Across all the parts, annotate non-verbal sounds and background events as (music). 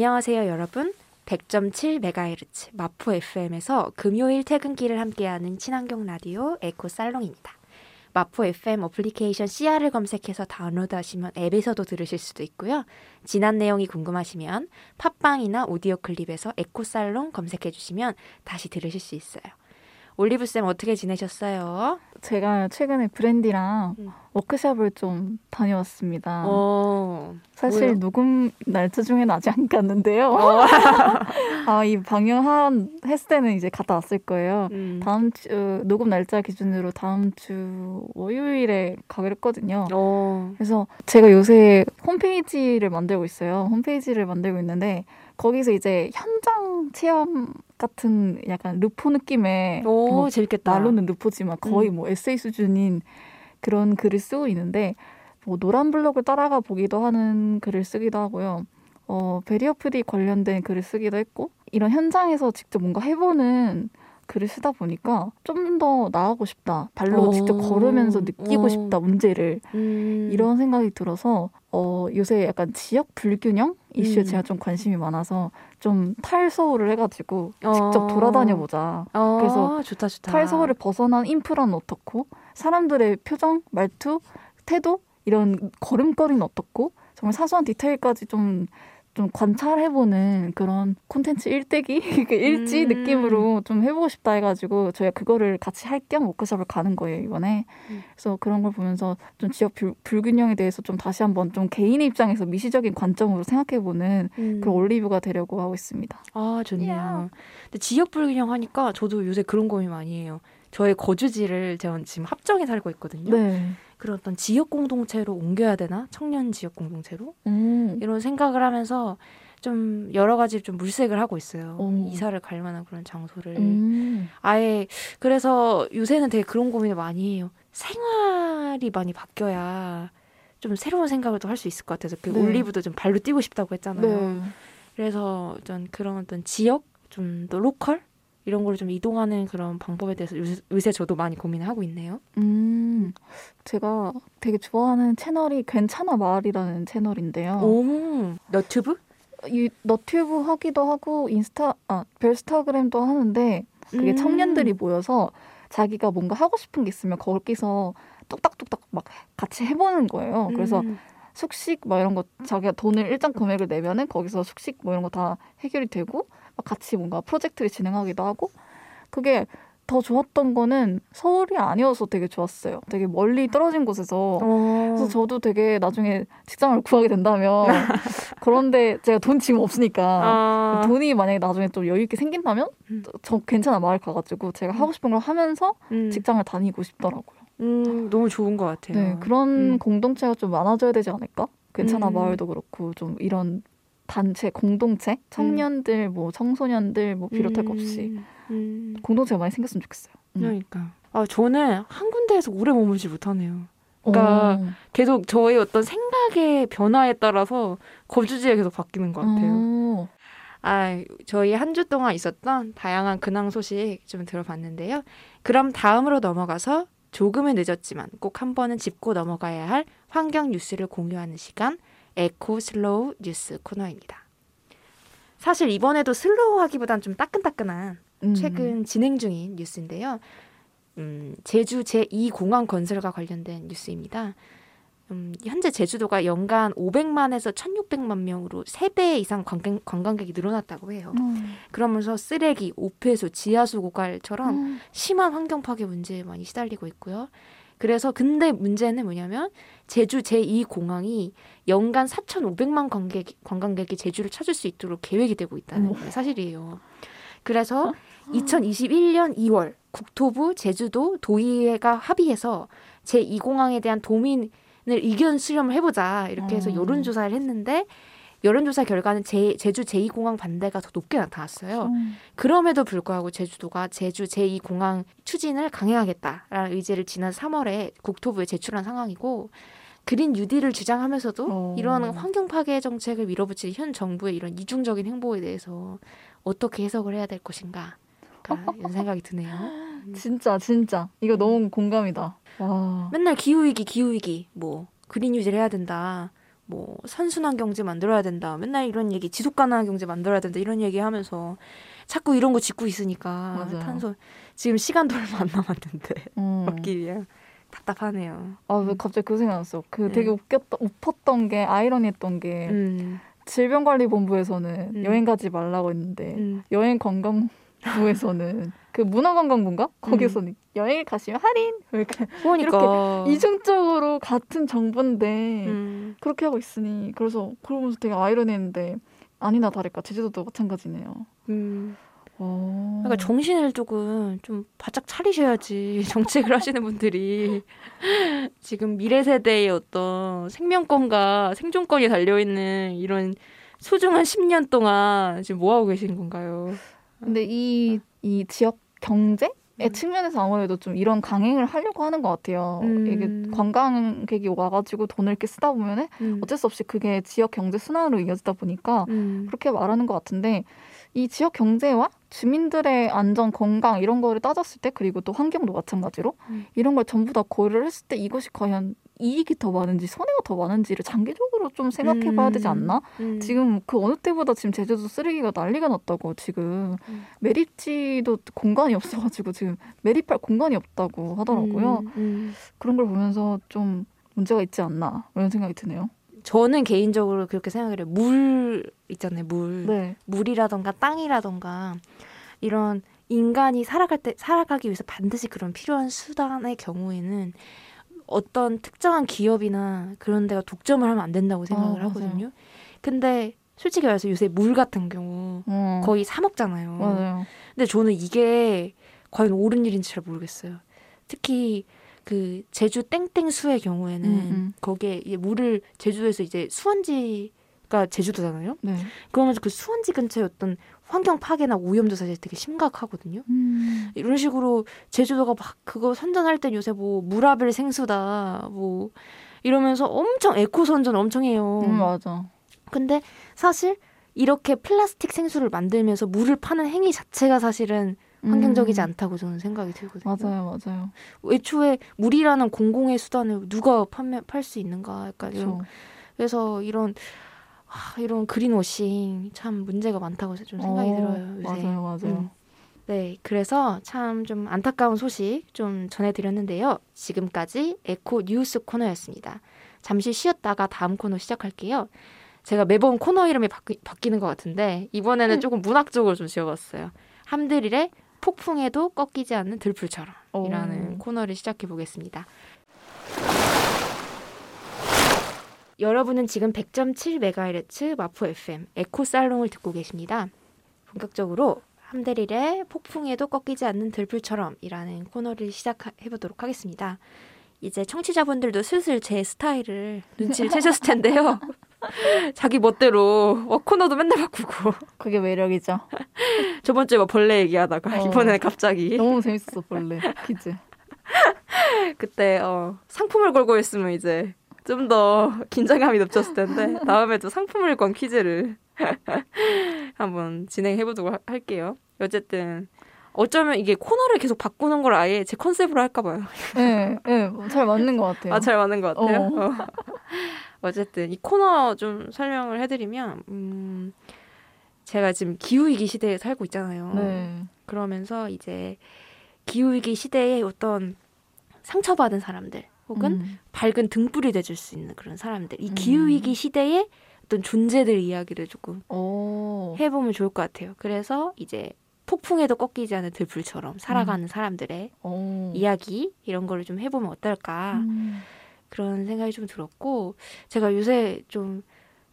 안녕하세요, 여러분. 100.7MHz 마포 FM에서 금요일 퇴근길을 함께하는 친환경 라디오 에코 살롱입니다. 마포 FM 어플리케이션 CR을 검색해서 다운로드하시면 앱에서도 들으실 수도 있고요. 지난 내용이 궁금하시면 팟빵이나 오디오 클립에서 에코 살롱 검색해 주시면 다시 들으실 수 있어요. 올리브쌤 어떻게 지내셨어요? 제가 최근에 브랜디랑 음. 워크숍을 좀 다녀왔습니다. 어, 사실 뭐요? 녹음 날짜 중에는 아직 안 갔는데요. 어. (laughs) 아, 이 방영한 했을 때는 이제 갔다 왔을 거예요. 음. 다음 주 녹음 날짜 기준으로 다음 주 월요일에 가기로 했거든요. 어. 그래서 제가 요새 홈페이지를 만들고 있어요. 홈페이지를 만들고 있는데 거기서 이제 현장 체험 같은 약간 루포 느낌의 오, 뭐 재밌겠다. 말로는 루포지만 거의 음. 뭐 에세이 수준인 그런 글을 쓰고 있는데 뭐 노란 블록을 따라가 보기도 하는 글을 쓰기도 하고요. 어, 베리어프디 관련된 글을 쓰기도 했고 이런 현장에서 직접 뭔가 해보는 글을 쓰다 보니까 좀 더 나아가고 싶다. 발로 오. 직접 걸으면서 느끼고 오. 싶다. 문제를 음. 이런 생각이 들어서 어, 요새 약간 지역 불균형 이슈에 음. 제가 좀 관심이 많아서 좀 탈서울을 해가지고 어. 직접 돌아다녀 보자. 어, 그래서 좋다 좋다. 탈서울을 벗어난 인프라는 어떻고 사람들의 표정, 말투, 태도 이런 걸음걸이는 어떻고 정말 사소한 디테일까지 좀좀 관찰해보는 그런 콘텐츠 일대기 (laughs) 그 일지 음. 느낌으로 좀 해보고 싶다 해가지고 저희가 그거를 같이 할 겸 워크숍을 가는 거예요 이번에 음. 그래서 그런 걸 보면서 좀 지역 불, 불균형에 대해서 좀 다시 한번 좀 개인의 입장에서 미시적인 관점으로 생각해보는 음. 그런 올리브가 되려고 하고 있습니다. 아 좋네요. 야. 근데 지역 불균형 하니까 저도 요새 그런 고민 많이 해요. 저의 거주지를 제가 지금 합정에 살고 있거든요. 네. 그런 어떤 지역 공동체로 옮겨야 되나? 청년 지역 공동체로? 음. 이런 생각을 하면서 좀 여러 가지 좀 물색을 하고 있어요. 오. 이사를 갈 만한 그런 장소를. 음. 아예 그래서 요새는 되게 그런 고민을 많이 해요. 생활이 많이 바뀌어야 좀 새로운 생각을 또 할 수 있을 것 같아서 그 네. 올리브도 좀 발로 뛰고 싶다고 했잖아요. 네. 그래서 어떤 그런 어떤 지역 좀 더 로컬 이런 걸좀 이동하는 그런 방법에 대해서 요새, 요새 저도 많이 고민을 하고 있네요. 음, 제가 되게 좋아하는 채널이 괜찮아 마을이라는 채널인데요. 오, 너튜브? 이 너튜브 하기도 하고 인스타, 아, 별스타그램도 하는데 그게 음. 청년들이 모여서 자기가 뭔가 하고 싶은 게 있으면 거기서 뚝딱뚝딱 막 같이 해보는 거예요. 그래서 음. 숙식 뭐 이런 거 자기가 돈을 일정 금액을 내면은 거기서 숙식 뭐 이런 거 다 해결이 되고 막 같이 뭔가 프로젝트를 진행하기도 하고 그게 더 좋았던 거는 서울이 아니어서 되게 좋았어요. 되게 멀리 떨어진 곳에서 어. 그래서 저도 되게 나중에 직장을 구하게 된다면 (laughs) 그런데 제가 돈 지금 없으니까 아. 돈이 만약에 나중에 좀 여유 있게 생긴다면 음. 저 괜찮아 마을 가가지고 제가 하고 싶은 걸 하면서 음. 직장을 다니고 싶더라고요. 음, 너무 좋은 것 같아요. 네 그런 음. 공동체가 좀 많아져야 되지 않을까? 괜찮아 음. 마을도 그렇고 좀 이런 단체 공동체 청년들 뭐 청소년들 뭐 비롯할 것 없이 음. 음. 공동체가 많이 생겼으면 좋겠어요. 음. 그러니까. 아, 저는 한 군데에서 오래 머물지 못하네요. 그러니까 어. 계속 저의 어떤 생각의 변화에 따라서 거주지가 계속 바뀌는 것 같아요. 어. 아, 저희 한 주 동안 있었던 다양한 근황 소식 좀 들어봤는데요. 그럼 다음으로 넘어가서 조금은 늦었지만 꼭 한 번은 짚고 넘어가야 할 환경 뉴스를 공유하는 시간 에코 슬로우 뉴스 코너입니다. 사실 이번에도 슬로우하기보단 좀 따끈따끈한 음. 최근 진행 중인 뉴스인데요. 음, 제주 제2공항 건설과 관련된 뉴스입니다. 음, 현재 제주도가 연간 500만에서 1,600만 명으로 3배 이상 관광, 관광객이 늘어났다고 해요. 음. 그러면서 쓰레기, 오폐수, 지하수 고갈처럼 음. 심한 환경 파괴 문제에 많이 시달리고 있고요. 그래서 근데 문제는 뭐냐면 제주 제2공항이 연간 4,500만 관객, 관광객이 제주를 찾을 수 있도록 계획이 되고 있다는. 게 사실이에요. 그래서 2021년 2월 국토부, 제주도, 도의회가 합의해서 제2공항에 대한 도민을 의견 수렴을 해보자 이렇게 해서 음. 여론조사를 했는데 여론조사 결과는 제, 제주 제2공항 반대가 더 높게 나타났어요. 음. 그럼에도 불구하고 제주도가 제주 제2공항 추진을 강행하겠다라는 의지를 지난 3월에 국토부에 제출한 상황이고 그린 뉴딜을 주장하면서도 어. 이런 환경 파괴 정책을 밀어붙일 현 정부의 이런 이중적인 행보에 대해서 어떻게 해석을 해야 될 것인가 이런 생각이 드네요. 진짜 진짜 이거 너무 공감이다. 와. 맨날 기후 위기 기후 위기 뭐 그린 뉴딜 해야 된다. 뭐 선순환 경제 만들어야 된다. 맨날 이런 얘기 지속 가능한 경제 만들어야 된다. 이런 얘기 하면서 자꾸 이런 거 짓고 있으니까 맞아요. 탄소 지금 시간도 얼마 안 남았는데 (laughs) 음. 먹기위해 답답하네요. 아, 왜 갑자기 그 생각 났어. 그 네. 되게 웃겼다, 웃었던 게, 아이러니했던 게, 음, 질병관리본부에서는 음. 여행 가지 말라고 했는데, 음. 여행 관광 부에서는 그 문화관광부인가? 거기서는 여행을 가시면 할인! 이렇게 그러니까 이중적으로 같은 정보인데, 음, 그렇게 하고 있으니, 그래서 그러면서 되게 아이러니했는데, 아니나 다를까, 제주도도 마찬가지네요. 음. 어. 그러니까 정신을 조금 좀 바짝 차리셔야지 (laughs) 정책을 하시는 분들이 (laughs) 지금 미래 세대의 어떤 생명권과 생존권이 달려 있는 이런 소중한 10년 동안 지금 뭐 하고 계신 건가요? 근데 이, 이 지역 경제의 음. 측면에서 아무래도 좀 이런 강행을 하려고 하는 것 같아요. 음. 이게 관광객이 와가지고 돈을 이렇게 쓰다 보면은 음. 어쩔 수 없이 그게 지역 경제 순환으로 이어지다 보니까 음. 그렇게 말하는 것 같은데 이 지역 경제와 주민들의 안전, 건강 이런 거를 따졌을 때 그리고 또 환경도 마찬가지로 음. 이런 걸 전부 다 고려를 했을 때 이것이 과연 이익이 더 많은지 손해가 더 많은지를 장기적으로 좀 생각해 봐야 되지 않나? 음. 지금 그 어느 때보다 지금 제주도 쓰레기가 난리가 났다고 지금 음. 매립지도 공간이 없어가지고 지금 매립할 공간이 없다고 하더라고요. 음, 음. 그런 걸 보면서 좀 문제가 있지 않나 이런 생각이 드네요. 저는 개인적으로 그렇게 생각을 해요. 물 있잖아요, 물. 네, 물이라던가 땅이라던가 이런 인간이 살아갈 때 살아가기 위해서 반드시 그런 필요한 수단의 경우에는 어떤 특정한 기업이나 그런 데가 독점을 하면 안 된다고 생각을 아. 하거든요. 근데 솔직히 말해서 요새 물 같은 경우 어, 거의 사 먹잖아요. 맞아요. 근데 저는 이게 과연 옳은 일인지 잘 모르겠어요. 특히 그 제주 땡땡수의 경우에는 음, 음. 거기에 물을 제주에서 이제 수원지가 제주도잖아요. 네. 그러면서 그 수원지 근처에 어떤 환경 파괴나 오염도 사실 되게 심각하거든요. 음. 이런 식으로 제주도가 막 그거 선전할 땐 요새 뭐 무라벨 생수다 뭐 이러면서 엄청 에코 선전 엄청 해요. 음, 맞아. 근데 사실 이렇게 플라스틱 생수를 만들면서 물을 파는 행위 자체가 사실은 환경적이지 음. 않다고 저는 생각이 들거든요. 맞아요, 맞아요. 애초에 물이라는 공공의 수단을 누가 판매 팔 수 있는가 약간 이런 그렇죠. 그래서 이런 아, 이런 그린워싱 참 문제가 많다고 좀 생각이 어, 들어요. 요새. 맞아요, 맞아요. 음. 네, 그래서 참 좀 안타까운 소식 좀 전해드렸는데요. 지금까지 에코 뉴스 코너였습니다. 잠시 쉬었다가 다음 코너 시작할게요. 제가 매번 코너 이름이 바뀌, 바뀌는 것 같은데 이번에는 음. 조금 문학적으로 좀 지어봤어요. 함드릴의 폭풍에도 꺾이지 않는 들풀처럼 이라는 오. 코너를 시작해 보겠습니다. 여러분은 지금 100.7MHz 마포 FM 에코 살롱을 듣고 계십니다. 본격적으로 함대릴의 폭풍에도 꺾이지 않는 들풀처럼이라는 코너를 시작해 보도록 하겠습니다. 이제 청취자분들도 슬슬 제 스타일을 (laughs) 눈치를 채셨을 텐데요. (laughs) 자기 멋대로 어, 코너도 맨날 바꾸고 그게 매력이죠. (laughs) 저번 주에 막 벌레 얘기하다가 어. 이번에는 갑자기 너무 재밌었어, 원래 퀴즈. 그때 어, 상품을 걸고 있으면 이제 좀 더 긴장감이 넘쳤을 텐데 다음에도 상품을 건 퀴즈를 한번 진행해 보도록 하- 할게요. 어쨌든 어쩌면 이게 코너를 계속 바꾸는 걸 아예 제 컨셉으로 할까 봐요. 네, 네, 잘 맞는 것 같아요. 아 잘 맞는 것 같아요. 어. 어. (laughs) 어쨌든 이 코너 좀 설명을 해드리면 음, 제가 지금 기후위기 시대에 살고 있잖아요. 네. 그러면서 이제 기후위기 시대에 어떤 상처받은 사람들 혹은 음. 밝은 등불이 돼줄 수 있는 그런 사람들. 이 음. 기후위기 시대에 어떤 존재들 이야기를 조금 오. 해보면 좋을 것 같아요. 그래서 이제 폭풍에도 꺾이지 않은 들불처럼 살아가는 사람들의 오. 이야기 이런 거를 좀 해보면 어떨까 음. 그런 생각이 좀 들었고 제가 요새 좀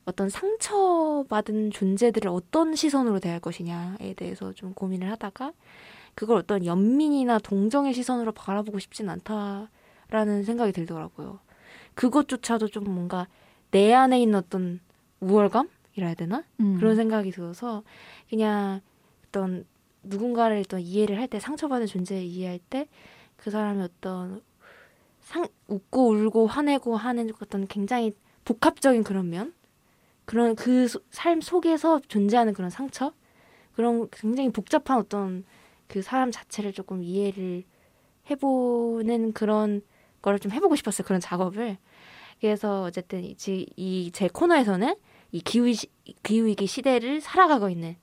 어떤 상처받은 존재들을 어떤 시선으로 대할 것이냐에 대해서 좀 고민을 하다가 그걸 어떤 연민이나 동정의 시선으로 바라보고 싶진 않다라는 생각이 들더라고요. 그것조차도 좀 뭔가 내 안에 있는 어떤 우월감이라 해야 되나? 음. 그런 생각이 들어서 그냥 어떤 누군가를 또 이해를 할 때 상처받은 존재를 이해할 때 그 사람의 어떤 상 웃고 울고 화내고 하는 어떤 굉장히 복합적인 그런 면? 그런 그 삶 속에서 존재하는 그런 상처? 그런 굉장히 복잡한 어떤 그 사람 자체를 조금 이해를 해보는 그런 거를 좀 해보고 싶었어요 그런 작업을. 그래서 어쨌든 이제 코너에서는 이 기후 기후 위기 시대를 살아가고 있는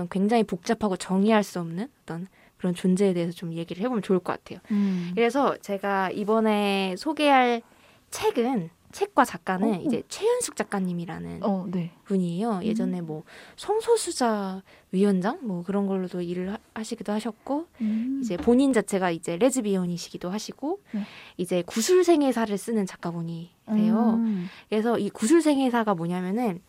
어떤 굉장히 복잡하고 정의할 수 없는 어떤 그런 존재에 대해서 좀 얘기를 해보면 좋을 것 같아요. 음. 그래서 제가 이번에 소개할 책은 책과 작가는 어. 이제 최윤숙 작가님이라는 어, 네. 분이에요. 예전에 음. 뭐 성소수자 위원장 뭐 그런 걸로도 일을 하, 시기도 하셨고 음. 이제 본인 자체가 이제 레즈비언이시기도 하시고 네. 이제 구술생애사를 쓰는 작가분이세요. 음. 그래서 이 구술생애사가 뭐냐면은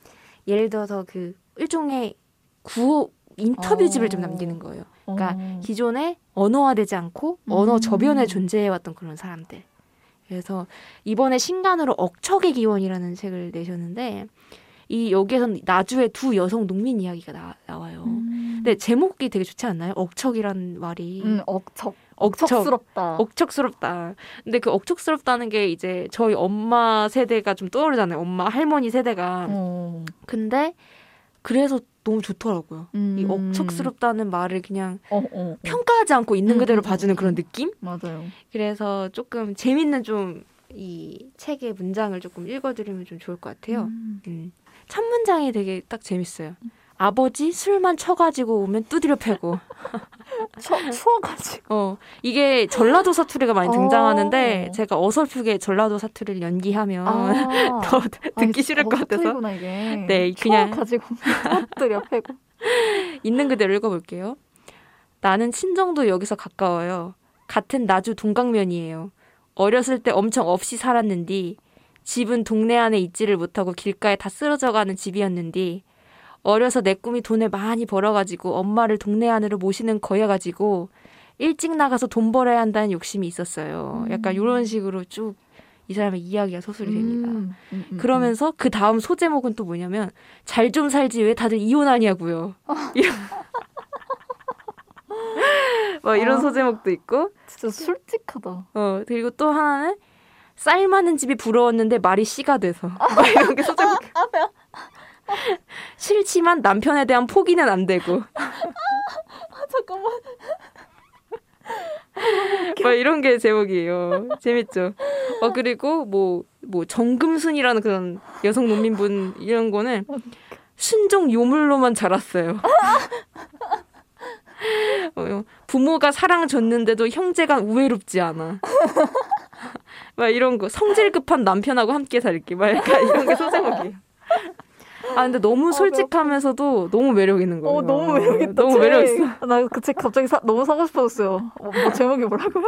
예를 들어서 그 일종의 구호 인터뷰집을 어. 좀 남기는 거예요. 그러니까 어. 기존에 언어화되지 않고 언어 저변에 음. 존재해왔던 그런 사람들. 그래서 이번에 신간으로 억척의 기원이라는 책을 내셨는데 이 여기에서는 나주의 두 여성 농민 이야기가 나, 나와요. 음. 근데 제목이 되게 좋지 않나요? 억척이라는 말이. 음, 억척. 억척스럽다. 억척스럽다. 근데 그 억척스럽다는 게 이제 저희 엄마 세대가 좀 떠오르잖아요. 엄마 할머니 세대가. 어. 근데 그래서 너무 좋더라고요. 음. 이 억척스럽다는 말을 그냥 어, 어, 어. 평가하지 않고 있는 그대로 음, 음, 봐주는 음, 그런 느낌? 맞아요. 그래서 조금 재밌는 좀 이 책의 문장을 조금 읽어드리면 좀 좋을 것 같아요. 음. 음. 첫 문장이 되게 딱 재밌어요. 아버지 술만 쳐가지고 오면 두드려 패고. (laughs) 추워가지고. 어 이게 전라도 사투리가 많이 등장하는데 어. 제가 어설프게 전라도 사투리를 연기하면 아. (laughs) 더 듣기 아니, 싫을 것 같아서. 이게. 네 그냥 가지고 (laughs) 두드려 패고. 있는 그대로 읽어볼게요. 나는 친정도 여기서 가까워요. 같은 나주 동강면이에요. 어렸을 때 엄청 없이 살았는디 집은 동네 안에 있지를 못하고 길가에 다 쓰러져가는 집이었는디 어려서 내 꿈이 돈을 많이 벌어가지고 엄마를 동네 안으로 모시는 거여가지고 일찍 나가서 돈 벌어야 한다는 욕심이 있었어요. 약간 이런 음. 식으로 쭉 이 사람의 이야기가 소설이 됩니다. 음, 음, 음, 그러면서 그 다음 소제목은 또 뭐냐면 잘 좀 살지 왜 다들 이혼하냐고요. 이런 (laughs) 뭐 이런 아, 소제목도 있고 진짜 솔직하다. 어 그리고 또 하나는 쌀 많은 집이 부러웠는데 말이 씨가 돼서 (laughs) 뭐 이런 게 소제목. 아, 아, 싫지만 남편에 대한 포기는 안 되고. 아, 잠깐만. 뭐 이런 게 제목이에요. 재밌죠. 어 그리고 뭐뭐 뭐 정금순이라는 그런 여성 농민분 이런 거는 순종 요물로만 자랐어요. (laughs) 어, 부모가 사랑 줬는데도 형제가 우애롭지 않아. 막 이런 거 성질 급한 남편하고 함께 살기 막 약간 이런 게 소제목이에요. 아 근데 너무 아, 솔직하면서도 너무 매력 있는 거예요. 어 너무 매력 있다. 너무 매력 있어. 나그 책 갑자기 사, 너무 사고 싶어졌어요. 어, 뭐 제목이 뭐라고요?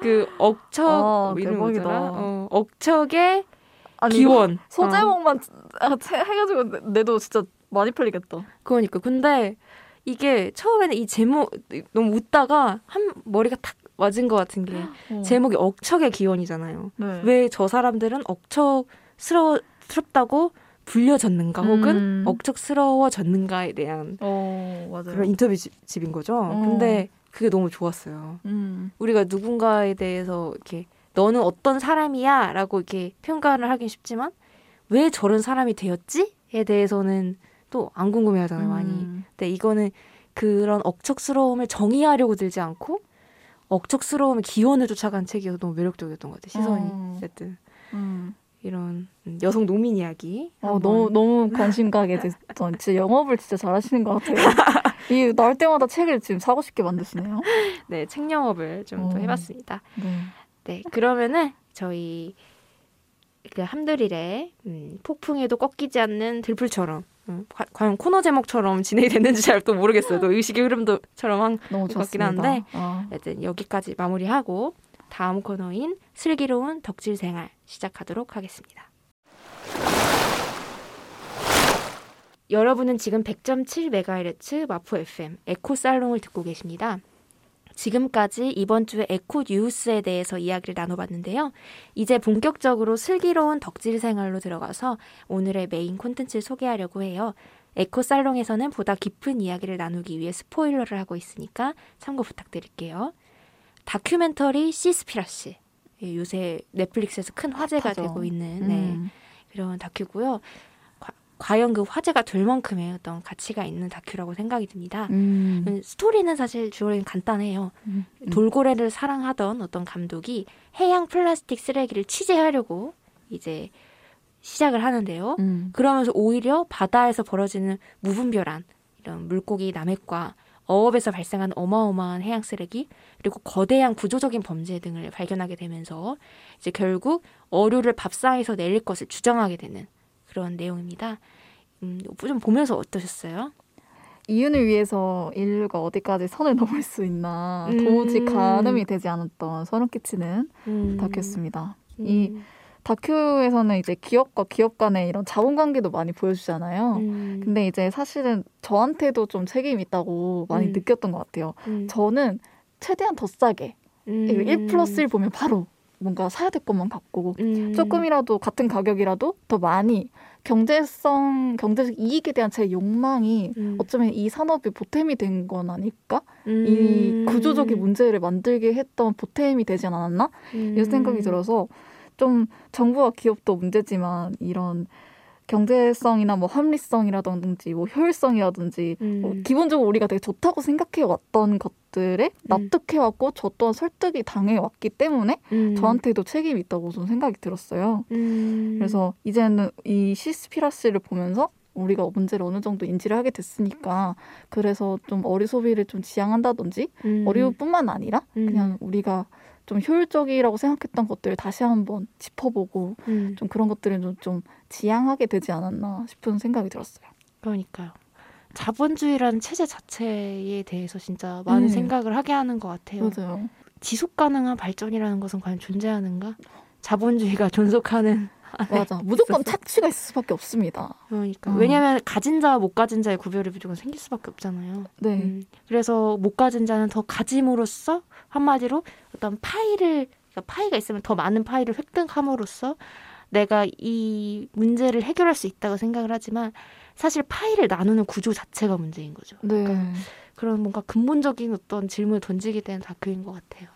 그 억척 아, 뭐 이름 뭐더라? 어, 억척의 아니, 기원. 소제목만 어. 해가지고 내도 진짜 많이 풀리겠다. 그러니까 근데 이게 처음에는 이 제목 너무 웃다가 한 머리가 탁 맞은 것 같은 게 어. 제목이 억척의 기원이잖아요. 네. 왜저 사람들은 억척스러웠다고 불려졌는가 혹은 음. 억척스러워졌는가에 대한 어, 그런 인터뷰 집인 거죠. 어. 근데 그게 너무 좋았어요. 음. 우리가 누군가에 대해서 이렇게 너는 어떤 사람이야 라고 이렇게 평가를 하긴 쉽지만 왜 저런 사람이 되었지에 대해서는 또 안 궁금해 하잖아요 많이. 음. 근데 이거는 그런 억척스러움을 정의하려고 들지 않고 억척스러움의 기원을 쫓아간 책이어서 너무 매력적이었던 것 같아요. 시선이 어. 어쨌든. 음. 이런 여성 농민 이야기. 어, 너무 너무 관심 가게 됐어. 진짜 영업을 진짜 잘하시는 것 같아요. (laughs) 이 나올 때마다 책을 지금 사고 싶게 만드시네요. 네, 책 영업을 좀더 해봤습니다. 네. 네, 그러면은 저희 그 함드릴의 음, 폭풍에도 꺾이지 않는 들풀처럼 음, 과, 과연 코너 제목처럼 진행이 됐는지 잘 또 모르겠어요. 또 의식의 흐름도처럼 한 것 같긴 한데 어. 하여튼 여기까지 마무리하고 다음 코너인 슬기로운 덕질 생활 시작하도록 하겠습니다. 여러분은 지금 100.7MHz 마포 FM 에코 살롱을 듣고 계십니다. 지금까지 이번 주에 에코 뉴스에 대해서 이야기를 나눠봤는데요. 이제 본격적으로 슬기로운 덕질 생활로 들어가서 오늘의 메인 콘텐츠를 소개하려고 해요. 에코 살롱에서는 보다 깊은 이야기를 나누기 위해 스포일러를 하고 있으니까 참고 부탁드릴게요. 다큐멘터리 시스피라시 예, 요새 넷플릭스에서 큰 화제가 핫하죠. 되고 있는 네, 음. 그런 다큐고요. 과, 연그 화제가 될 만큼의 어떤 가치가 있는 다큐라고 생각이 듭니다. 음. 음 스토리는 사실 주어는 간단해요. 음. 음. 돌고래를 사랑하던 어떤 감독이 해양 플라스틱 쓰레기를 취재하려고 이제 시작을 하는데요. 음. 그러면서 오히려 바다에서 벌어지는 무분별한 이런 물고기 남획과 어업에서 발생하는 어마어마한 해양 쓰레기 그리고 거대한 구조적인 범죄 등을 발견하게 되면서 이제 결국 어류를 밥상에서 내릴 것을 주장하게 되는 그런 내용입니다. 음, 좀 보면서 어떠셨어요? 이윤을 위해서 인류가 어디까지 선을 넘을 수 있나 음. 도무지 가늠이 되지 않았던 소름 끼치는 음, 다큐였습니다. 음, 이 다큐에서는 이제 기업과 기업 간의 이런 자본 관계도 많이 보여주잖아요. 음, 근데 이제 사실은 저한테도 좀 책임이 있다고 많이 음. 느꼈던 것 같아요. 음, 저는 최대한 더 싸게 음, 1 플러스 1 보면 바로 뭔가 사야 될 것만 갖고 음, 조금이라도 같은 가격이라도 더 많이 경제성 경제적 이익에 대한 제 욕망이 음, 어쩌면 이 산업의 보탬이 된 건 아닐까? 음, 이 구조적인 문제를 만들게 했던 보탬이 되지 않았나? 이런 음, 생각이 들어서 좀 정부와 기업도 문제지만 이런 경제성이나 뭐 합리성이라든지 뭐 효율성이라든지 음, 뭐 기본적으로 우리가 되게 좋다고 생각해 왔던 것들에 납득해 왔고 저 또한 설득이 당해 왔기 때문에 음, 저한테도 책임이 있다고 좀 생각이 들었어요. 음, 그래서 이제는 이 시스피라스를 보면서 우리가 문제를 어느 정도 인지를 하게 됐으니까 그래서 좀 어리 소비를 좀 지양한다든지 음, 어류뿐만 아니라 음. 그냥 우리가 좀 효율적이라고 생각했던 것들을 다시 한번 짚어보고 음, 좀 그런 것들을 좀, 좀 지양하게 되지 않았나 싶은 생각이 들었어요. 그러니까요. 자본주의라는 체제 자체에 대해서 진짜 많은 음. 생각을 하게 하는 것 같아요. 맞아요. 지속 가능한 발전이라는 것은 과연 존재하는가? 자본주의가 (laughs) 존속하는 (laughs) 맞아. 무조건 있었어. 착취가 있을 수밖에 없습니다. 그러니까 어. 왜냐하면 가진 자와 못 가진 자의 구별이 무조건 생길 수밖에 없잖아요. 네. 음, 그래서 못 가진 자는 더 가짐으로써 한마디로 어떤 파이를 그러니까 파이가 있으면 더 많은 파이를 획득함으로써 내가 이 문제를 해결할 수 있다고 생각을 하지만 사실 파이를 나누는 구조 자체가 문제인 거죠. 네. 그런 뭔가 근본적인 어떤 질문을 던지게 되는 다큐인 것 같아요.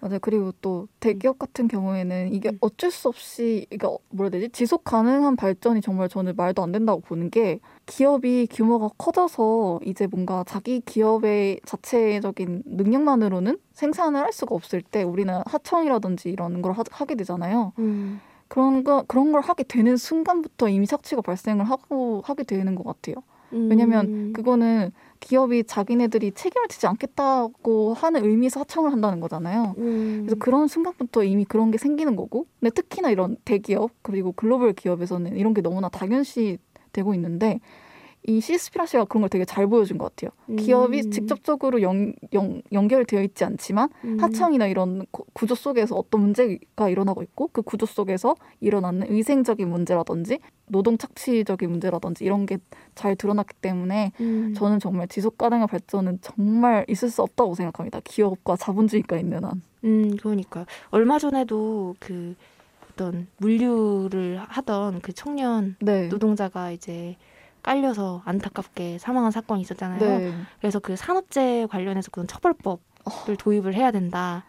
맞아요. 그리고 또 대기업 같은 경우에는 이게 음. 어쩔 수 없이 이게 어- 뭐라 해야 되지? 지속 가능한 발전이 정말 저는 말도 안 된다고 보는 게 기업이 규모가 커져서 이제 뭔가 자기 기업의 자체적인 능력만으로는 생산을 할 수가 없을 때 우리는 하청이라든지 이런 걸 하, 하게 되잖아요. 음. 그런 거 그런 걸 하게 되는 순간부터 이미 착취가 발생을 하고 하게 되는 것 같아요. 왜냐면 음. 그거는 기업이 자기네들이 책임을 지지 않겠다고 하는 의미에서 하청을 한다는 거잖아요. 음. 그래서 그런 순간부터 이미 그런 게 생기는 거고, 근데 특히나 이런 대기업 그리고 글로벌 기업에서는 이런 게 너무나 당연시 되고 있는데 이 시스피라시가 그런 걸 되게 잘 보여준 것 같아요. 기업이 음. 직접적으로 연, 연, 연결되어 있지 않지만 음. 하청이나 이런 구- 구조 속에서 어떤 문제가 일어나고 있고 그 구조 속에서 일어나는 위생적인 문제라든지 노동 착취적인 문제라든지 이런 게 잘 드러났기 때문에 음. 저는 정말 지속 가능한 발전은 정말 있을 수 없다고 생각합니다. 기업과 자본주의가 있는 한. 음, 그러니까 얼마 전에도 그 어떤 물류를 하던 그 청년 네. 노동자가 이제 깔려서 안타깝게 사망한 사건이 있었잖아요. 네. 그래서 그 산업재해 관련해서 그런 처벌법을 어. 도입을 해야 된다.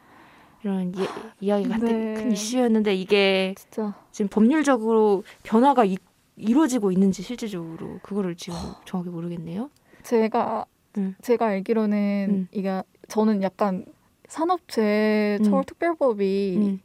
이런 이, 이야기가 네. 큰 이슈였는데 이게 진짜 지금 법률적으로 변화가 이, 이루어지고 있는지 실질적으로 그거를 지금 정확히 모르겠네요. 제가 음. 제가 알기로는 음. 이게 저는 약간 산업재해 음. 처벌 특별법이 음.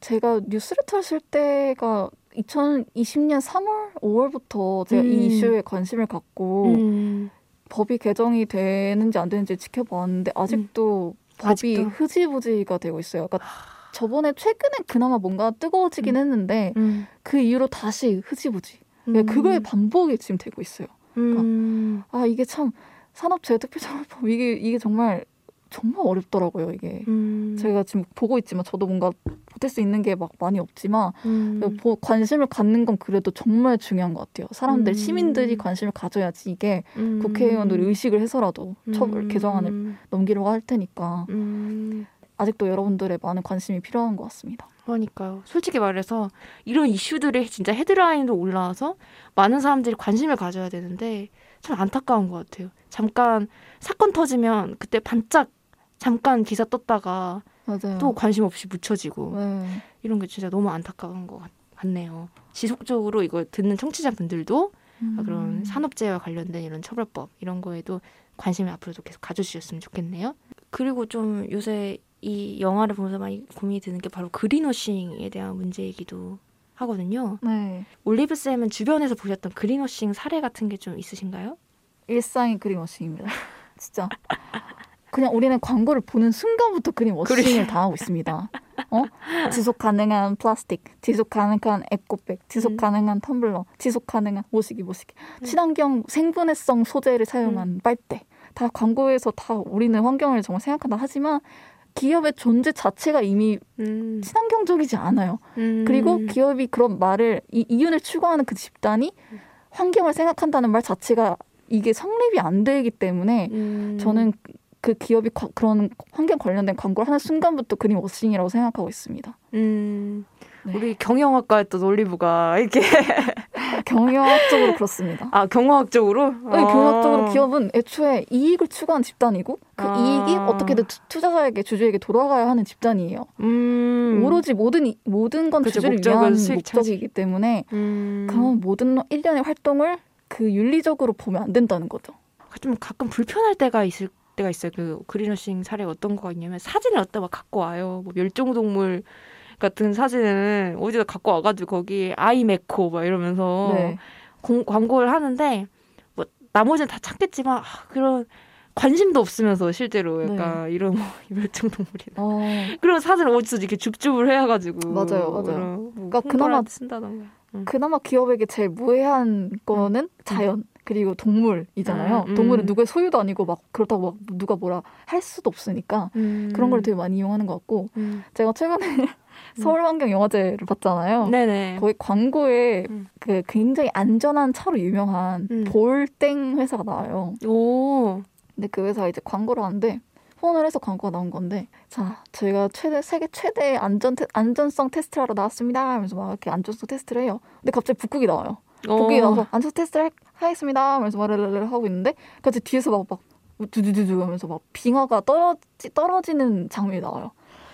제가 뉴스레터 쓸 때가 2020년 3월 5월부터 제가 음. 이 이슈에 관심을 갖고 음. 법이 개정이 되는지 안 되는지 지켜봤는데 아직도 법이 아직도? 흐지부지가 되고 있어요. 그러니까 저번에 최근에 그나마 뭔가 뜨거워지긴 했는데 음. 그 이후로 다시 흐지부지. 그러니까 그거의 반복이 지금 되고 있어요. 음. 아 이게 참 산업재해특별처벌법 이게 이게 정말 정말 어렵더라고요 이게. 음. 제가 지금 보고 있지만 저도 뭔가 보탤 수 있는 게 막 많이 없지만 음. 보- 관심을 갖는 건 그래도 정말 중요한 것 같아요. 사람들 음. 시민들이 관심을 가져야지 이게 음. 국회의원들이 의식을 해서라도 처벌 음. 개정안을 넘기려고 할 테니까 음. 아직도 여러분들의 많은 관심이 필요한 것 같습니다. 그러니까요. 솔직히 말해서 이런 이슈들이 진짜 헤드라인으로 올라와서 많은 사람들이 관심을 가져야 되는데 참 안타까운 것 같아요. 잠깐 사건 터지면 그때 반짝 잠깐 기사 떴다가 맞아요. 또 관심 없이 묻혀지고 네. 이런 게 진짜 너무 안타까운 것 같- 같네요. 지속적으로 이걸 듣는 청취자분들도 음. 그런 산업재해와 관련된 이런 처벌법 이런 거에도 관심을 앞으로도 계속 가져주셨으면 좋겠네요. 그리고 좀 요새 이 영화를 보면서 많이 고민이 드는 게 바로 그린워싱에 대한 문제이기도 하거든요. 네. 올리브 쌤은 주변에서 보셨던 그린워싱 사례 같은 게 좀 있으신가요? 일상의 그린워싱입니다. (laughs) 진짜. 그냥 우리는 광고를 보는 순간부터 그린워싱을 그래. 당하고 있습니다. 어? 지속 가능한 플라스틱, 지속 가능한 에코백, 지속 음. 가능한 텀블러, 지속 가능한 모시기 모시기, 음. 친환경 생분해성 소재를 사용한 빨대. 다 광고에서 다 우리는 환경을 정말 생각한다 하지만 기업의 존재 자체가 이미 음. 친환경적이지 않아요. 음. 그리고 기업이 그런 말을 이 이윤을 추구하는 그 집단이 환경을 생각한다는 말 자체가 이게 성립이 안 되기 때문에 음. 저는 그 기업이 과- 그런 환경 관련된 광고를 하는 순간부터 그린워싱이라고 생각하고 있습니다. 음. 네. 우리 경영학과였던 올리브가 이렇게 (laughs) 경영학적으로 그렇습니다. 아 경영학적으로 네, 경영학적으로 기업은 애초에 이익을 추구하는 집단이고 그 아. 이익이 어떻게든 투- 투자자에게 주주에게 돌아가야 하는 집단이에요. 음. 오로지 모든 이- 모든 건 그죠, 주주를 위한 목적이기 때문에 음. 그런 모든 일련의 활동을 그 윤리적으로 보면 안 된다는 거죠. 좀 가끔 불편할 때가 있을 때가 있어요. 그 그린워싱 사례가 어떤 거가 있냐면 사진을 어디다 막 갖고 와요. 뭐 멸종동물 같은 사진을 어디다 갖고 와가지고 거기 아이메코 막 이러면서 네. 공- 광고를 하는데 뭐 나머지는 다 찾겠지만 아, 그런 관심도 없으면서 실제로 약간 이런 뭐 (laughs) 멸종 동물이나 어, 그런 사진을 어디서 이렇게 줍줍을 해가지고 맞아요, 맞아요. 그런 뭐 그러니까 그나마- 쓴다던가 그나마 기업에게 제일 무해한 거는 자연 그리고 동물이잖아요. 음, 음. 동물은 누구의 소유도 아니고 막 그렇다고 막 누가 뭐라 할 수도 없으니까 음. 그런 걸 되게 많이 이용하는 것 같고 음. 제가 최근에 (laughs) 서울환경영화제를 봤잖아요. 네네 거기 광고에 음. 그 굉장히 안전한 차로 유명한 음. 볼땡 회사가 나와요. 오 근데 그 회사 이제 광고를 하는데 폰을 해서 광고가 나온 건데 자 저희가 최대 세계 최대 안전 테, 안전성 테스트를 하러 나왔습니다 하면서 막 이렇게 안전성 테스트를 해요. 근데 갑자기 북극이 나와요. 북극이 어. 나와서 안전 테스트를 하- 하겠습니다 하면서 말을 하고 있는데 갑자기 뒤에서 막, 막 두두두두 하면서 막 빙하가 떨어지, 떨어지는 장면이 나와요.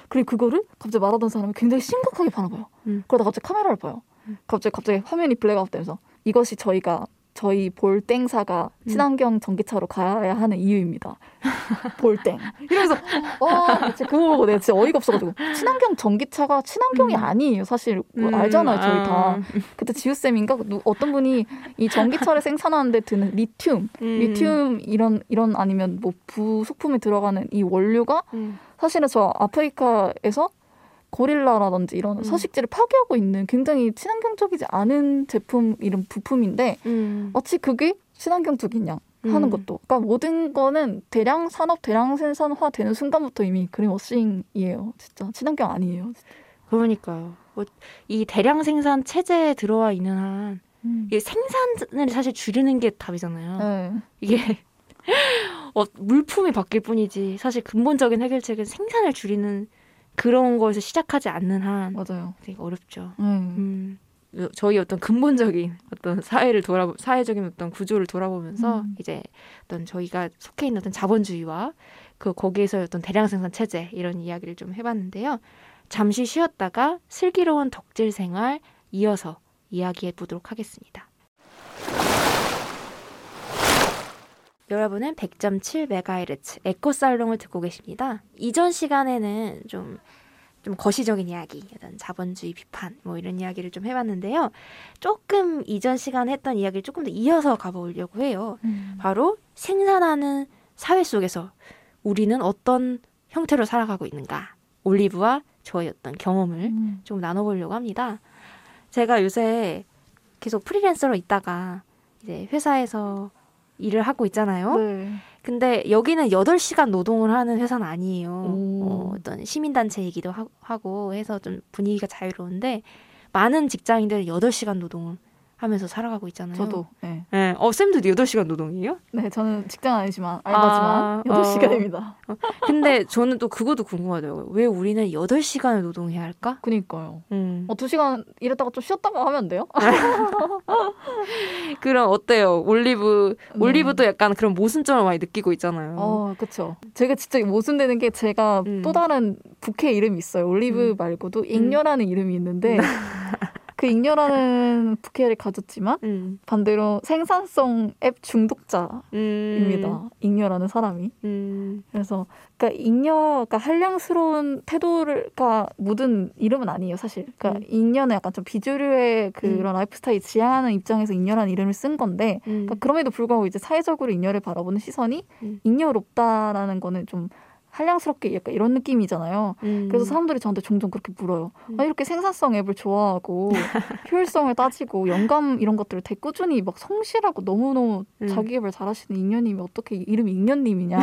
그리고 그거를 갑자기 말하던 사람이 굉장히 심각하게 바라봐요. 음. 그러다 갑자기 카메라를 봐요. 음. 갑자기 갑자기 화면이 블랙아웃 되면서 이것이 저희가 저희 볼땡사가 음. 친환경 전기차로 가야 하는 이유입니다. (laughs) 볼땡. 이러면서 와 진짜 그거 보고 내가 진짜 어이가 없어가지고 친환경 전기차가 친환경이 음. 아니에요. 사실 그거 음, 알잖아요. 저희 다. 아. 그때 지우쌤인가 누- 어떤 분이 이 전기차를 생산하는데 드는 리튬, 음. 리튬 이런 이런 아니면 뭐 부속품에 들어가는 이 원료가 음. 사실은 저 아프리카에서 고릴라라든지 이런 음. 서식지를 파괴하고 있는 굉장히 친환경적이지 않은 제품 이런 부품인데 음. 마치 그게 친환경적이냐 하는 음. 것도 그러니까 모든 거는 대량 산업 대량 생산화 되는 순간부터 이미 그린워싱이에요 진짜 친환경 아니에요 그러니까요. 뭐, 이 대량 생산 체제에 들어와 있는 한 이게 생산을 사실 줄이는 게 답이잖아요. 네. 이게 (laughs) 어, 물품이 바뀔 뿐이지 사실 근본적인 해결책은 생산을 줄이는 그런 거에서 시작하지 않는 한 맞아요 되게 어렵죠. 네. 음, 저희 어떤 근본적인 어떤 사회를 돌아 사회적인 어떤 구조를 돌아보면서 음. 이제 어떤 저희가 속해 있는 어떤 자본주의와 그 거기에서 어떤 대량 생산 체제 이런 이야기를 좀 해봤는데요. 잠시 쉬었다가 슬기로운 덕질 생활 이어서 이야기해 보도록 하겠습니다. 여러분은 100.7MHz 에코살롱을 듣고 계십니다. 이전 시간에는 좀, 좀 거시적인 이야기, 어떤 자본주의 비판, 뭐 이런 이야기를 좀 해봤는데요. 조금 이전 시간에 했던 이야기를 조금 더 이어서 가보려고 해요. 음. 바로 생산하는 사회 속에서 우리는 어떤 형태로 살아가고 있는가. 올리브와 저의 어떤 경험을 음. 좀 나눠보려고 합니다. 제가 요새 계속 프리랜서로 있다가 이제 회사에서 일을 하고 있잖아요. 네. 근데 여기는 8시간 노동을 하는 회사는 아니에요. 오. 어, 어떤 시민단체이기도 하- 하고 해서 좀 분위기가 자유로운데 많은 직장인들은 8시간 노동을 하면서 살아가고 있잖아요. 저도 네. 네. 어, 쌤도 8시간 노동이에요? 네 저는 직장 아니지만 알바지만 아, 여덟 어. 시간입니다 근데 저는 또 그것도 궁금하더라고요. 왜 우리는 8시간을 노동해야 할까? 그니까요 음. 어, 두 시간 일했다가 좀 쉬었다가 하면 안 돼요? (laughs) 그럼 어때요? 올리브, 네. 올리브도 약간 그런 모순점을 많이 느끼고 있잖아요. 어, 그쵸. 제가 진짜 모순되는 게 제가 음. 또 다른 부캐 이름이 있어요. 올리브 음. 말고도 잉여라는 이름이 있는데 (laughs) 그 잉여라는 부캐를 가졌지만 음. 반대로 생산성 앱 중독자입니다. 음. 잉여라는 사람이. 음. 그래서 그러니까 잉여가 한량스러운 태도가 묻은 이름은 아니에요, 사실. 그러니까 음. 잉여는 약간 좀 비주류의 그런 라이프 스타일 지향하는 입장에서 잉여라는 이름을 쓴 건데 음. 그러니까 그럼에도 불구하고 이제 사회적으로 잉여를 바라보는 시선이 음. 잉여롭다라는 거는 좀 한량스럽게 약간 이런 느낌이잖아요. 음. 그래서 사람들이 저한테 종종 그렇게 물어요. 음. 아, 이렇게 생산성 앱을 좋아하고 (laughs) 효율성을 따지고 영감 이런 것들을 되게 꾸준히 막 성실하고 너무너무 음. 자기 개발 잘하시는 잉여님이 어떻게 이름이 잉여님이냐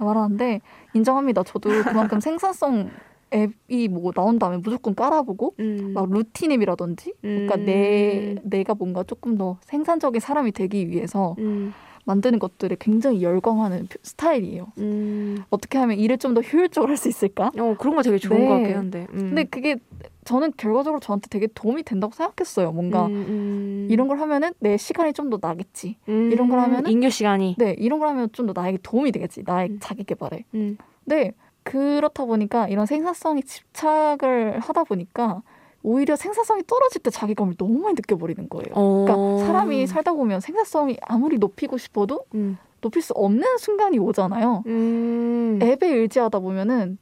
말하는데 인정합니다. 저도 그만큼 생산성 앱이 뭐 나온 다음에 무조건 깔아보고 음. 막 루틴 앱이라든지 그러니까 음. 내 내가 뭔가 조금 더 생산적인 사람이 되기 위해서 음. 만드는 것들에 굉장히 열광하는 표- 스타일이에요. 음. 어떻게 하면 일을 좀 더 효율적으로 할 수 있을까? 어 그런 거 되게 좋은 네. 것 같긴 한데. 음. 근데 그게 저는 결과적으로 저한테 되게 도움이 된다고 생각했어요. 뭔가 음, 음. 이런 걸 하면은 내 시간이 좀 더 나겠지. 음. 이런 걸 하면은 인교 시간이. 네, 이런 걸 하면 좀 더 나에게 도움이 되겠지. 나의 음. 자기 개발에. 음. 네, 그렇다 보니까 이런 생산성에 집착을 하다 보니까 오히려 생산성이 떨어질 때 자기감을 너무 많이 느껴버리는 거예요. 어. 그러니까 사람이 살다 보면 생산성이 아무리 높이고 싶어도 음. 높일 수 없는 순간이 오잖아요. 음. 앱에 의지하다 보면은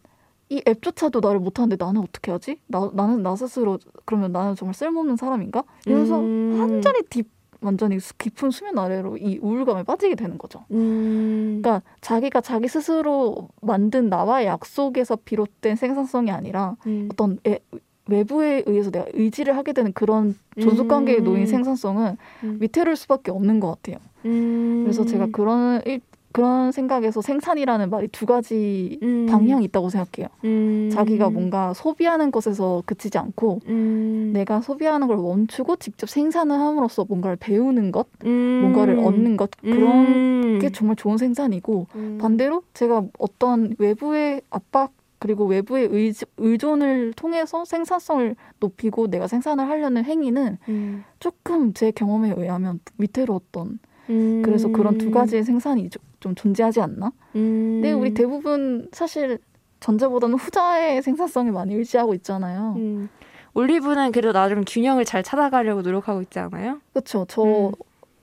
이 앱조차도 나를 못하는데 나는 어떻게 하지? 나, 나는 나 스스로 그러면 나는 정말 쓸모없는 사람인가? 이러면서 음. 완전히 딥 완전히 수- 깊은 수면 아래로 이 우울감에 빠지게 되는 거죠. 음. 그러니까 자기가 자기 스스로 만든 나와의 약속에서 비롯된 생산성이 아니라 음. 어떤 애- 외부에 의해서 내가 의지를 하게 되는 그런 존속 관계에 음. 놓인 생산성은 음. 위태로울 수밖에 없는 것 같아요. 음. 그래서 제가 그런 일- 그런 생각에서 생산이라는 말이 두 가지 음. 방향이 있다고 생각해요. 음. 자기가 뭔가 소비하는 것에서 그치지 않고 음. 내가 소비하는 걸 멈추고 직접 생산을 함으로써 뭔가를 배우는 것, 음. 뭔가를 얻는 것 그런 음. 게 정말 좋은 생산이고 음. 반대로 제가 어떤 외부의 압박 그리고 외부의 의지, 의존을 통해서 생산성을 높이고 내가 생산을 하려는 행위는 음. 조금 제 경험에 의하면 위태로웠던 음. 그래서 그런 두 가지의 생산이 좀- 좀 존재하지 않나? 음. 근데 우리 대부분 사실 전제보다는 후자의 생산성이 많이 의지하고 있잖아요. 음. 올리브는 그래도 나름 균형을 잘 찾아가려고 노력하고 있지 않아요? 그렇죠. 저 음.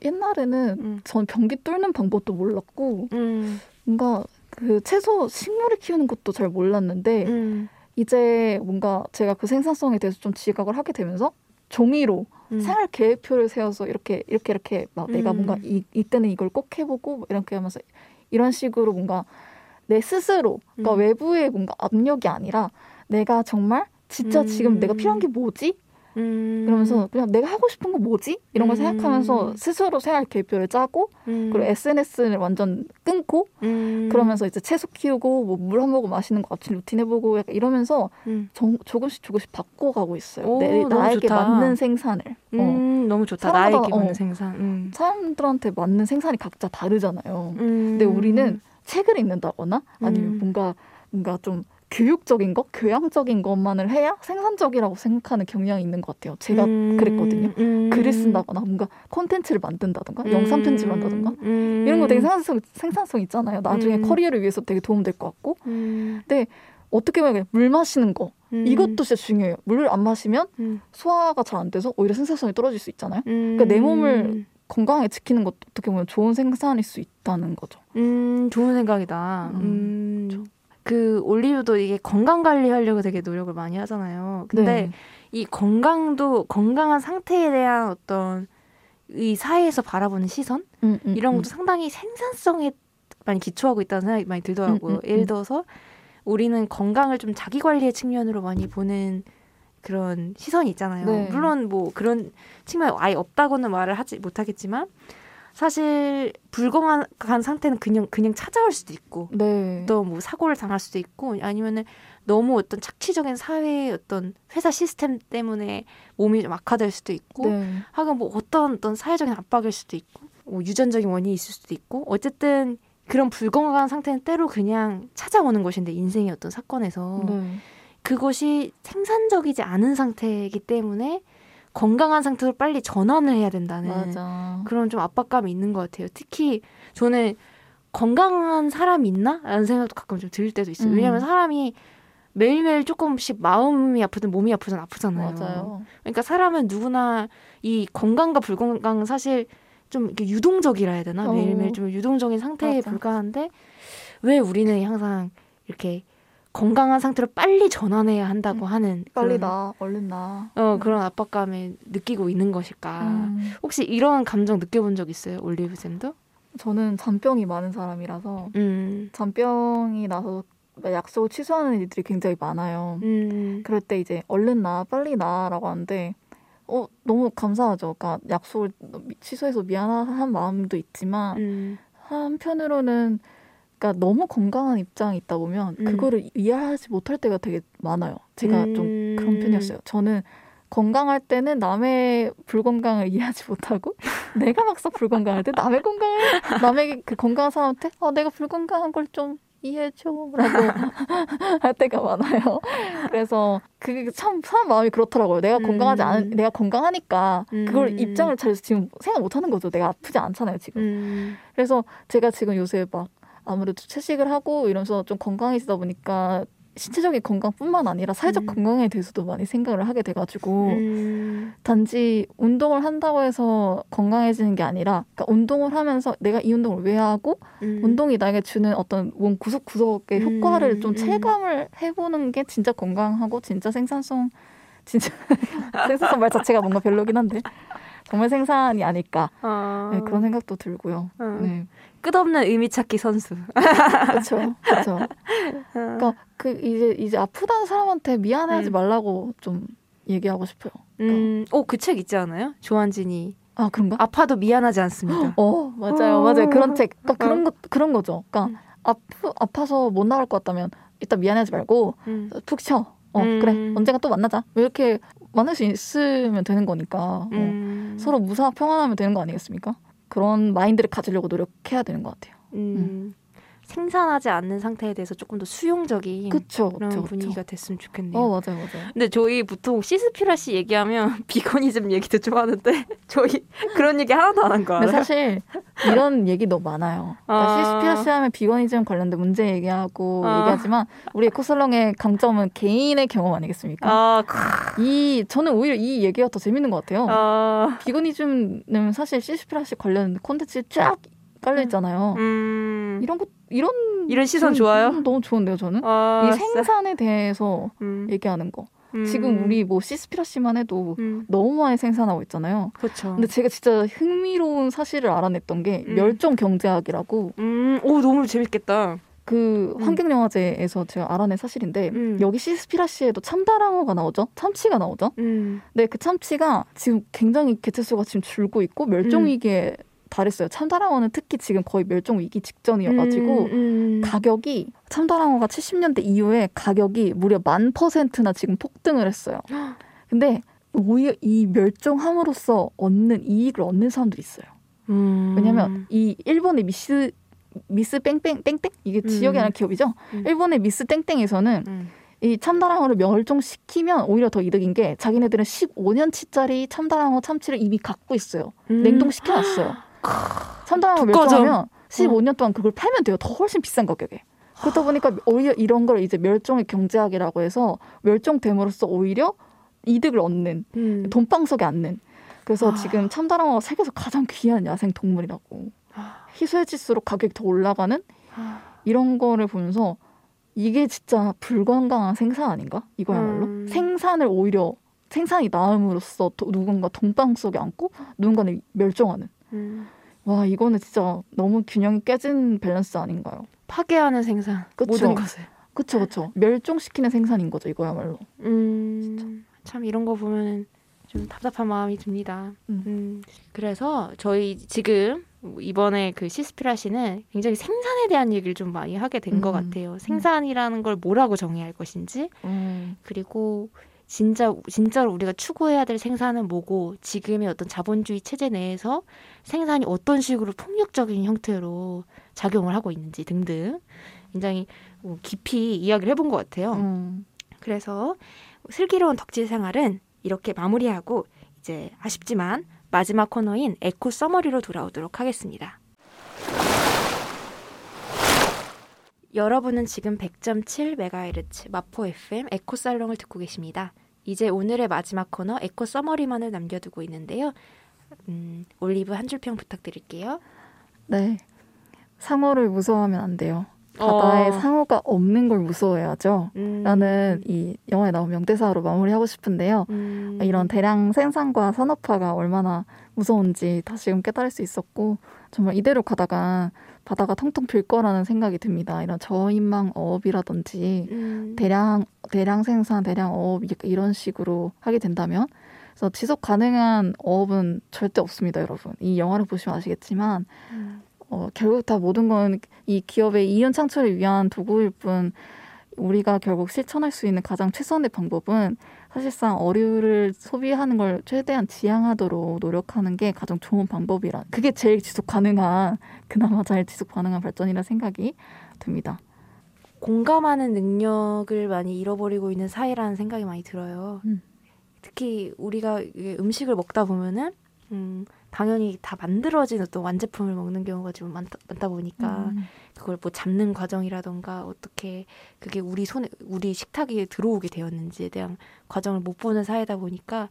옛날에는 음. 전 변기 뚫는 방법도 몰랐고 음. 뭔가 그 채소 식물을 키우는 것도 잘 몰랐는데 음. 이제 뭔가 제가 그 생산성에 대해서 좀 지각을 하게 되면서 종이로 음. 생활 계획표를 세워서 이렇게 이렇게 이렇게 막 내가 음. 뭔가 이, 이때는 이걸 꼭 해보고 뭐 이렇게 하면서 이런 식으로 뭔가 내 스스로 그러니까 음. 외부의 뭔가 압력이 아니라 내가 정말 진짜 음. 지금 내가 필요한 게 뭐지? 음. 그러면서 그냥 내가 하고 싶은 건 뭐지? 이런 걸 음. 생각하면서 스스로 생활 계획표를 짜고 음. 그리고 SNS를 완전 끊고 음. 그러면서 이제 채소 키우고 뭐 물 한 모금 마시는 거 아침 루틴 해보고 약간 이러면서 음. 정- 조금씩 조금씩 바꿔가고 있어요. 오, 내, 나에게 좋다. 맞는 생산을. 어. 음, 너무 좋다. 사람마다- 나에게 맞는 어. 생산. 음. 사람들한테 맞는 생산이 각자 다르잖아요. 음. 근데 우리는 책을 읽는다거나 아니면 음. 뭔가 뭔가 좀 교육적인 것, 교양적인 것만을 해야 생산적이라고 생각하는 경향이 있는 것 같아요. 제가 음. 그랬거든요. 음. 글을 쓴다거나 뭔가 콘텐츠를 만든다던가 영상 편집을 한다던가 음. 이런 거 되게 생산성, 생산성 있잖아요. 나중에 음. 커리어를 위해서 되게 도움될 것 같고 음. 어떻게 보면 물 마시는 거 음. 이것도 진짜 중요해요. 물을 안 마시면 음. 소화가 잘 안 돼서 오히려 생산성이 떨어질 수 있잖아요. 음. 그러니까 내 몸을 건강하게 지키는 것도 어떻게 보면 좋은 생산일 수 있다는 거죠. 음, 좋은 생각이다. 음, 음. 그 올리브도 이게 건강 관리하려고 되게 노력을 많이 하잖아요. 근데 네. 이 건강도 건강한 상태에 대한 어떤 이 사회에서 바라보는 시선 음, 음, 이런 음. 것도 상당히 생산성에 많이 기초하고 있다는 생각이 많이 들더라고요. 음, 음, 예를 음. 들어서 우리는 건강을 좀 자기 관리의 측면으로 많이 보는 그런 시선이 있잖아요. 네. 물론 뭐 그런 측면이 아예 없다고는 말을 하지 못하겠지만 사실 불건강한 상태는 그냥 그냥 찾아올 수도 있고 네. 또뭐 사고를 당할 수도 있고 아니면은 너무 어떤 착취적인 사회의 어떤 회사 시스템 때문에 몸이 좀 악화될 수도 있고 네. 하여간 뭐 어떤 어떤 사회적인 압박일 수도 있고 뭐 유전적인 원인이 있을 수도 있고 어쨌든 그런 불건강한 상태는 때로 그냥 찾아오는 것인데 인생의 어떤 사건에서 네. 그것이 생산적이지 않은 상태이기 때문에 건강한 상태로 빨리 전환을 해야 된다는 맞아. 그런 좀 압박감이 있는 것 같아요. 특히 저는 건강한 사람이 있나? 라는 생각도 가끔 좀 들 때도 있어요. 음. 왜냐하면 사람이 매일매일 조금씩 마음이 아프든 몸이 아프든 아프잖아요. 맞아요. 그러니까 사람은 누구나 이 건강과 불건강 사실 좀 이렇게 유동적이라 해야 되나? 어. 매일매일 좀 유동적인 상태에 맞아. 불과한데 왜 우리는 항상 이렇게 건강한 상태로 빨리 전환해야 한다고 음, 하는 빨리 그런, 나, 얼른 나. 어, 그런 압박감을 느끼고 있는 것일까? 음, 혹시 이런 감정 느껴본 적 있어요, 올리브 쌤도? 저는 잔병이 많은 사람이라서 음, 잔병이 나서 약속을 취소하는 일들이 굉장히 많아요. 음, 그럴 때 이제 얼른 나, 빨리 나라고 하는데 어 너무 감사하죠. 그러니까 약속을 취소해서 미안한 마음도 있지만 음, 한편으로는 그러니까 너무 건강한 입장에 있다 보면 음. 그거를 이해하지 못할 때가 되게 많아요. 제가 좀 음. 그런 편이었어요. 저는 건강할 때는 남의 불건강을 이해하지 못하고 (laughs) 내가 막상 불건강할 때 남의 건강을 남의 그 건강한 사람한테 어, 내가 불건강한 걸 좀 이해해줘라고 (laughs) 할 때가 많아요. 그래서 그게 참 사람 마음이 그렇더라고요. 내가 건강하지 않은 음. 내가 건강하니까 그걸 음. 입장을 잘 지금 생각 못하는 거죠. 내가 아프지 않잖아요 지금. 음, 그래서 제가 지금 요새 막 아무래도 채식을 하고 이러면서 좀 건강해지다 보니까 신체적인 건강뿐만 아니라 사회적 음. 건강에 대해서도 많이 생각을 하게 돼가지고 음, 단지 운동을 한다고 해서 건강해지는 게 아니라 그러니까 운동을 하면서 내가 이 운동을 왜 하고 음. 운동이 나에게 주는 어떤 몸 구석구석의 음, 효과를 좀 음. 체감을 해보는 게 진짜 건강하고 진짜 생산성 진짜 (laughs) 생산성 말 자체가 뭔가 별로긴 한데 정말 생산이 아닐까 어, 네, 그런 생각도 들고요. 어. 네. 끝없는 의미 찾기 선수. 그렇죠, 그렇죠. (laughs) 그러니까 그 이제 이제 아프다는 사람한테 미안해하지 음. 말라고 좀 얘기하고 싶어요. 음, 오, 그 책 있지 않아요? 조한진이 아 그런가? 아파도 미안하지 않습니다. (gasps) 어 맞아요, 어. 맞아요. 그런 책, 그러니까 어. 그런 것 그런 거죠. 그러니까 음. 아프 아파서 못 나갈 것 같다면 일단 미안해하지 말고 음. 푹 쉬어. 어 음. 그래 언젠가 또 만나자. 이렇게 만날 수 있으면 되는 거니까 어, 음. 서로 무사 평안하면 되는 거 아니겠습니까? 그런 마인드를 가지려고 노력해야 되는 것 같아요. 음. 생산하지 않는 상태에 대해서 조금 더 수용적인 그렇죠, 그런 그렇죠, 분위기가 그렇죠. 됐으면 좋겠네요. 어 맞아요, 맞아요. 근데 저희 보통 시스피라 씨 얘기하면 (laughs) 비거니즘 얘기도 좋아하는데 저희 그런 얘기 하나도 안 한 거 알아요? 사실 이런 얘기 너무 많아요. 그러니까 아. 시스피아시 하면 비건이즘 관련된 문제 얘기하고 아. 얘기하지만 우리 에코살롱의 강점은 개인의 경험 아니겠습니까? 아, 크- 이 저는 오히려 이 얘기가 더 재밌는 것 같아요. 아, veganism은 사실 Seaspiracy 관련 콘텐츠 쫙 깔려 있잖아요. 음, 이런 것 이런 이런 시선 저는 좋아요? 너무 좋은데요, 저는. 아, 이 생산에 대해서 음, 얘기하는 거. 음, 지금 우리 뭐 Seaspiracy만 해도 음, 너무 많이 생산하고 있잖아요. 그렇죠. 근데 제가 진짜 흥미로운 사실을 알아냈던 게 음. 멸종 경제학이라고 음, 오 너무 재밌겠다. 그 음. 환경영화제에서 제가 알아낸 사실인데 음. 여기 Seaspiracy에도 참다랑어가 나오죠. 참치가 나오죠. 음, 근데 그 참치가 지금 굉장히 개체수가 지금 줄고 있고 멸종 위기에 달했어요. 참다랑어는 특히 지금 거의 멸종 위기 직전이어가지고 음, 음. 가격이 참다랑어가 70년대 이후에 가격이 무려 만 퍼센트나 지금 폭등을 했어요. (gasps) 근데 오히려 이 멸종함으로써 얻는 이익을 얻는 사람들이 있어요. 음. 왜냐면 이 일본의 미스 미스 뺑뺑 땡땡 이게 지역이 음. 아니라 기업이죠. 음. 일본의 미스 땡땡에서는 음. 이 참다랑어를 멸종시키면 오히려 더 이득인 게 자기네들은 15년치짜리 참다랑어 참치를 이미 갖고 있어요. 음. 냉동시켜놨어요. 독과점. 멸종하면 15년 동안 그걸 팔면 돼요. 더 훨씬 비싼 가격에. 그러다 보니까 오히려 이런 걸 이제 멸종의 경제학이라고 해서 멸종됨으로써 오히려 이득을 얻는 음. 돈방석에 앉는. 그래서 아. 지금 참다랑어가 세계에서 가장 귀한 야생 동물이라고. 아. 희소해질수록 가격이 더 올라가는 아. 이런 거를 보면서 이게 진짜 불건강한 생산 아닌가? 이거야말로 음. 생산을 오히려 생산이 나음으로써 도- 누군가 돈방 속에 앉고 누군가는 멸종하는. 음. 와 이거는 진짜 너무 균형이 깨진 밸런스 아닌가요? 파괴하는 생산 그쵸. 모든 것을. 그쵸 그쵸 멸종시키는 생산인 거죠 이거야말로. 음, 참 이런 거 보면 좀 답답한 마음이 듭니다. 음. 음, 그래서 저희 지금 이번에 그 시스피라 씨는 굉장히 생산에 대한 얘기를 좀 많이 하게 된것 음. 같아요. 생산이라는 걸 뭐라고 정의해야 할 것인지 음. 그리고 진짜 진짜로 우리가 추구해야 될 생산은 뭐고 지금의 어떤 자본주의 체제 내에서 생산이 어떤 식으로 폭력적인 형태로 작용을 하고 있는지 등등 굉장히 뭐 깊이 이야기를 해본 것 같아요. 음. 그래서 슬기로운 덕질 생활은 이렇게 마무리하고 이제 아쉽지만 마지막 코너인 에코 서머리로 돌아오도록 하겠습니다. 여러분은 지금 100.7MHz 마포 FM 에코 살롱을 듣고 계십니다. 이제 오늘의 마지막 코너 eco summary만을 남겨두고 있는데요. 음, 올리브 한 줄 평 부탁드릴게요. 네. 상어를 무서워하면 안 돼요. 바다에 어. 상어가 없는 걸 무서워해야죠. 음, 라는 이 영화에 나온 명대사로 마무리하고 싶은데요. 음, 이런 대량 생산과 산업화가 얼마나 무서운지 다시금 깨달을 수 있었고 정말 이대로 가다가 바다가 텅텅 빌 거라는 생각이 듭니다. 이런 저인망 어업이라든지 음, 대량 대량 생산, 대량 어업 이런 식으로 하게 된다면 그래서 지속 가능한 어업은 절대 없습니다, 여러분. 이 영화를 보시면 아시겠지만 음, 어, 결국 다 모든 건 이 기업의 이윤 창출을 위한 도구일 뿐 우리가 결국 실천할 수 있는 가장 최선의 방법은 사실상 어류를 소비하는 걸 최대한 지양하도록 노력하는 게 가장 좋은 방법이라 그게 제일 지속 가능한 그나마 잘 지속 가능한 발전이라 생각이 듭니다. 공감하는 능력을 많이 잃어버리고 있는 사회라는 생각이 많이 들어요. 음. 특히 우리가 음식을 먹다 보면은 음, 당연히 다 만들어진 어떤 완제품을 먹는 경우가 좀 많다, 많다 보니까 음. 그걸 뭐 잡는 과정이라던가 어떻게 그게 우리 손에 우리 식탁에 들어오게 되었는지에 대한 과정을 못 보는 사회다 보니까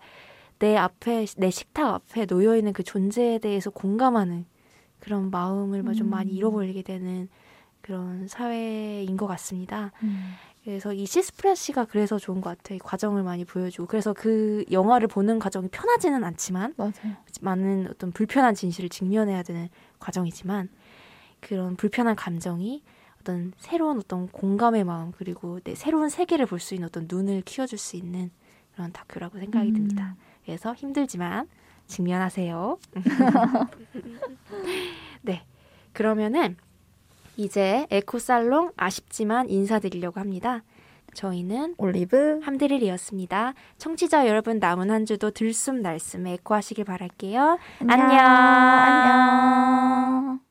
내 앞에 내 식탁 앞에 놓여 있는 그 존재에 대해서 공감하는 그런 마음을 좀 음. 많이 잃어버리게 되는 그런 사회인 것 같습니다. 음. 그래서 이 시스프레시가 그래서 좋은 것 같아요. 이 과정을 많이 보여주고 그래서 그 영화를 보는 과정이 편하지는 않지만 맞아요. 많은 어떤 불편한 진실을 직면해야 되는 과정이지만 그런 불편한 감정이 어떤 새로운 어떤 공감의 마음 그리고 내 새로운 세계를 볼 수 있는 어떤 눈을 키워줄 수 있는 그런 다큐라고 생각이 음. 듭니다. 그래서 힘들지만 직면하세요. (laughs) (laughs) 네, 그러면은 이제 에코살롱 아쉽지만 인사드리려고 합니다. 저희는 올리브 함드릴이었습니다. 청취자 여러분 남은 한 주도 들숨 날숨 에코하시길 바랄게요. 안녕. 안녕. 안녕.